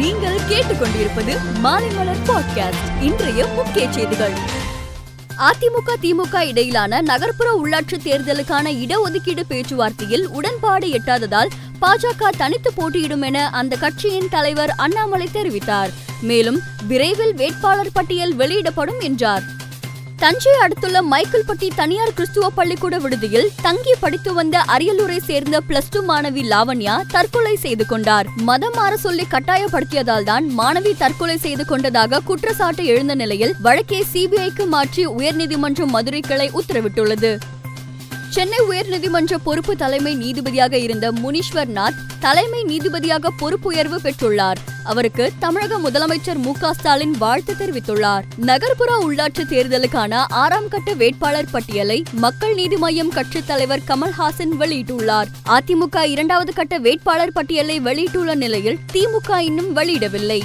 நீங்கள் கேட்டுக்கொண்டிருப்பது மாலைமலர் பாட்காஸ்ட் இன்றைய முக்கிய செய்திகள். அதிமுக திமுக இடையிலான நகர்ப்புற உள்ளாட்சி தேர்தலுக்கான இடஒதுக்கீடு பேச்சுவார்த்தையில் உடன்பாடு எட்டாததால் பாஜக தனித்து போட்டியிடும் என அந்த கட்சியின் தலைவர் அண்ணாமலை தெரிவித்தார். மேலும் விரைவில் வேட்பாளர் பட்டியல் வெளியிடப்படும் என்றார். தஞ்சை அடுத்துள்ள மைக்கேல்பட்டி தனியார் கிறிஸ்துவ பள்ளிக்கூட விடுதியில் தங்கி படித்து வந்த அரியலூரை சேர்ந்த பிளஸ் டூ மாணவி லாவண்யா தற்கொலை செய்து கொண்டார். மதம் மாற சொல்லி கட்டாயப்படுத்தியதால் தான் மாணவி தற்கொலை செய்து கொண்டதாக குற்றச்சாட்டு எழுந்த நிலையில் வழக்கை சிபிஐக்கு மாற்றி உயர்நீதிமன்றம் மதுரை கிளை உத்தரவிட்டுள்ளது. சென்னை உயர்நீதிமன்ற பொறுப்பு தலைமை நீதிபதியாக இருந்த முனீஸ்வர் நாத் தலைமை நீதிபதியாக பொறுப்புயர்வு பெற்றுள்ளார். அவருக்கு தமிழக முதலமைச்சர் மு ஸ்டாலின் வாழ்த்து தெரிவித்துள்ளார். நகர்ப்புற உள்ளாட்சி தேர்தலுக்கான ஆறாம் கட்ட வேட்பாளர் பட்டியலை மக்கள் நீதி மய்யம் கட்சித் தலைவர் கமல்ஹாசன் வெளியிட்டுள்ளார். அதிமுக இரண்டாவது கட்ட வேட்பாளர் பட்டியலை வெளியிட்டுள்ள நிலையில் திமுக இன்னும் வெளியிடவில்லை.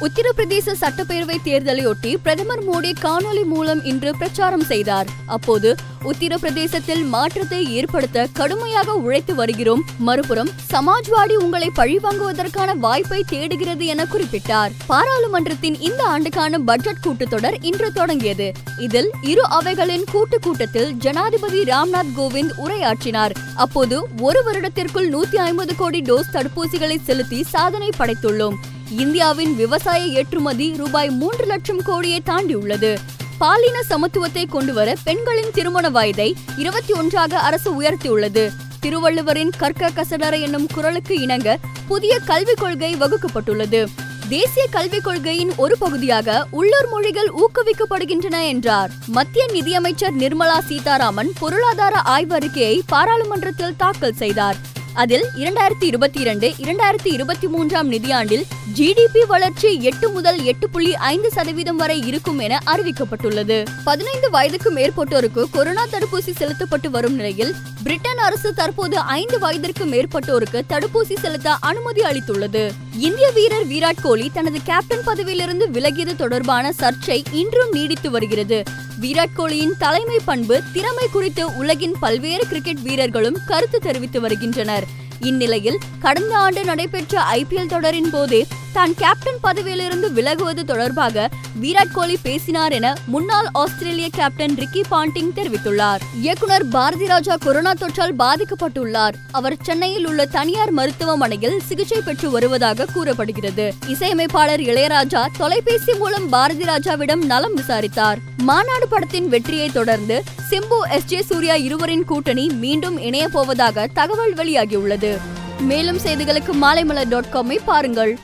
உத்தரப்பிரதேச சட்டப்பேரவை தேர்தலையொட்டி பிரதமர் மோடி காணொலி மூலம் இன்று பிரச்சாரம் செய்தார். அப்போது உத்தரப்பிரதேசத்தில் மாற்றத்தை ஏற்படுத்த கடுமையாக உழைத்து வருகிறோம். மறுபுறம் சமாஜ்வாடி உங்களை பழிவாங்குவதற்கான வாய்ப்பை தேடுகிறது என குறிப்பிட்டார். பாராளுமன்றத்தின் இந்த ஆண்டுக்கான பட்ஜெட் கூட்டத்தொடர் இன்று தொடங்கியது. இதில் இரு அவைகளின் கூட்டு கூட்டத்தில் ஜனாதிபதி ராம்நாத் கோவிந்த் உரையாற்றினார். அப்போது ஒரு வருடத்திற்குள் நூத்தி ஐம்பது கோடி டோஸ் தடுப்பூசிகளை செலுத்தி சாதனை படைத்துள்ளோம். இந்தியாவின் விவசாய ஏற்றுமதி ரூபாய் மூன்று லட்சம் கோடியை தாண்டியுள்ளது. பாலின சமத்துவத்தை கொண்டுவர பெண்களின் திருமண வயதை இருபத்தி ஒன்றாக அரசு உயர்த்தியுள்ளது. திருவள்ளுவரின் கற்க கசடர என்னும் குரலுக்கு இணங்க புதிய கல்விக் கொள்கை வகுக்கப்பட்டுள்ளது. தேசிய கல்விக் கொள்கையின் ஒரு பகுதியாக உள்ளூர் மொழிகள் ஊக்குவிக்கப்படுகின்றன என்றார். மத்திய நிதியமைச்சர் நிர்மலா சீதாராமன் பொருளாதார ஆய்வறிக்கையை பாராளுமன்றத்தில் தாக்கல் செய்தார். அதில் இரண்டாயிரத்தி இருபத்தி இரண்டு இரண்டாயிரத்தி இருபத்தி மூன்றாம் நிதியாண்டில் ஜிடிபி வளர்ச்சி எட்டு முதல் எட்டு புள்ளி ஐந்து சதவீதம் வரை இருக்கும் என அறிவிக்கப்பட்டுள்ளது. பதினைந்து வயதுக்கு மேற்பட்டோருக்கு கொரோனா தடுப்பூசி செலுத்தப்பட்டு வரும் நிலையில் பிரிட்டன் அரசு தற்போது ஐந்து வயதிற்கு மேற்பட்டோருக்கு தடுப்பூசி செலுத்த அனுமதி அளித்துள்ளது. இந்திய வீரர் விராட் கோலி தனது கேப்டன் பதவியிலிருந்து விலகியது தொடர்பான சர்ச்சை இன்றும் நீடித்து வருகிறது. விராட் கோலியின் தலைமை பண்பு திறமை குறித்து உலகின் பல்வேறு கிரிக்கெட் வீரர்களும் கருத்து தெரிவித்து வருகின்றனர். இந்நிலையில் கடந்த ஆண்டு நடைபெற்ற ஐபிஎல் தொடரின் போதே தான் கேப்டன் பதவியிலிருந்து விலகுவது தொடர்பாக விராட் கோலி பேசினார் என முன்னாள் ஆஸ்திரேலிய கேப்டன் ரிக்கி பாண்டிங் தெரிவித்துள்ளார். இயக்குனர் பாரதி ராஜா கொரோனா தொற்றால் பாதிக்கப்பட்டுள்ளார். அவர் சென்னையில் உள்ள தனியார் மருத்துவமனையில் சிகிச்சை பெற்று வருவதாக கூறப்படுகிறது. இசையமைப்பாளர் இளையராஜா தொலைபேசி மூலம் பாரதி ராஜாவிடம் நலம் விசாரித்தார். மாநாடு படத்தின் வெற்றியை தொடர்ந்து சிம்பு எஸ். ஜே. சூர்யா இருவரின் கூட்டணி மீண்டும் இணைய போவதாக தகவல் வெளியாகியுள்ளது. மேலும் செய்திகளுக்கு மாலைமலர் டாட் காமை பாருங்கள்.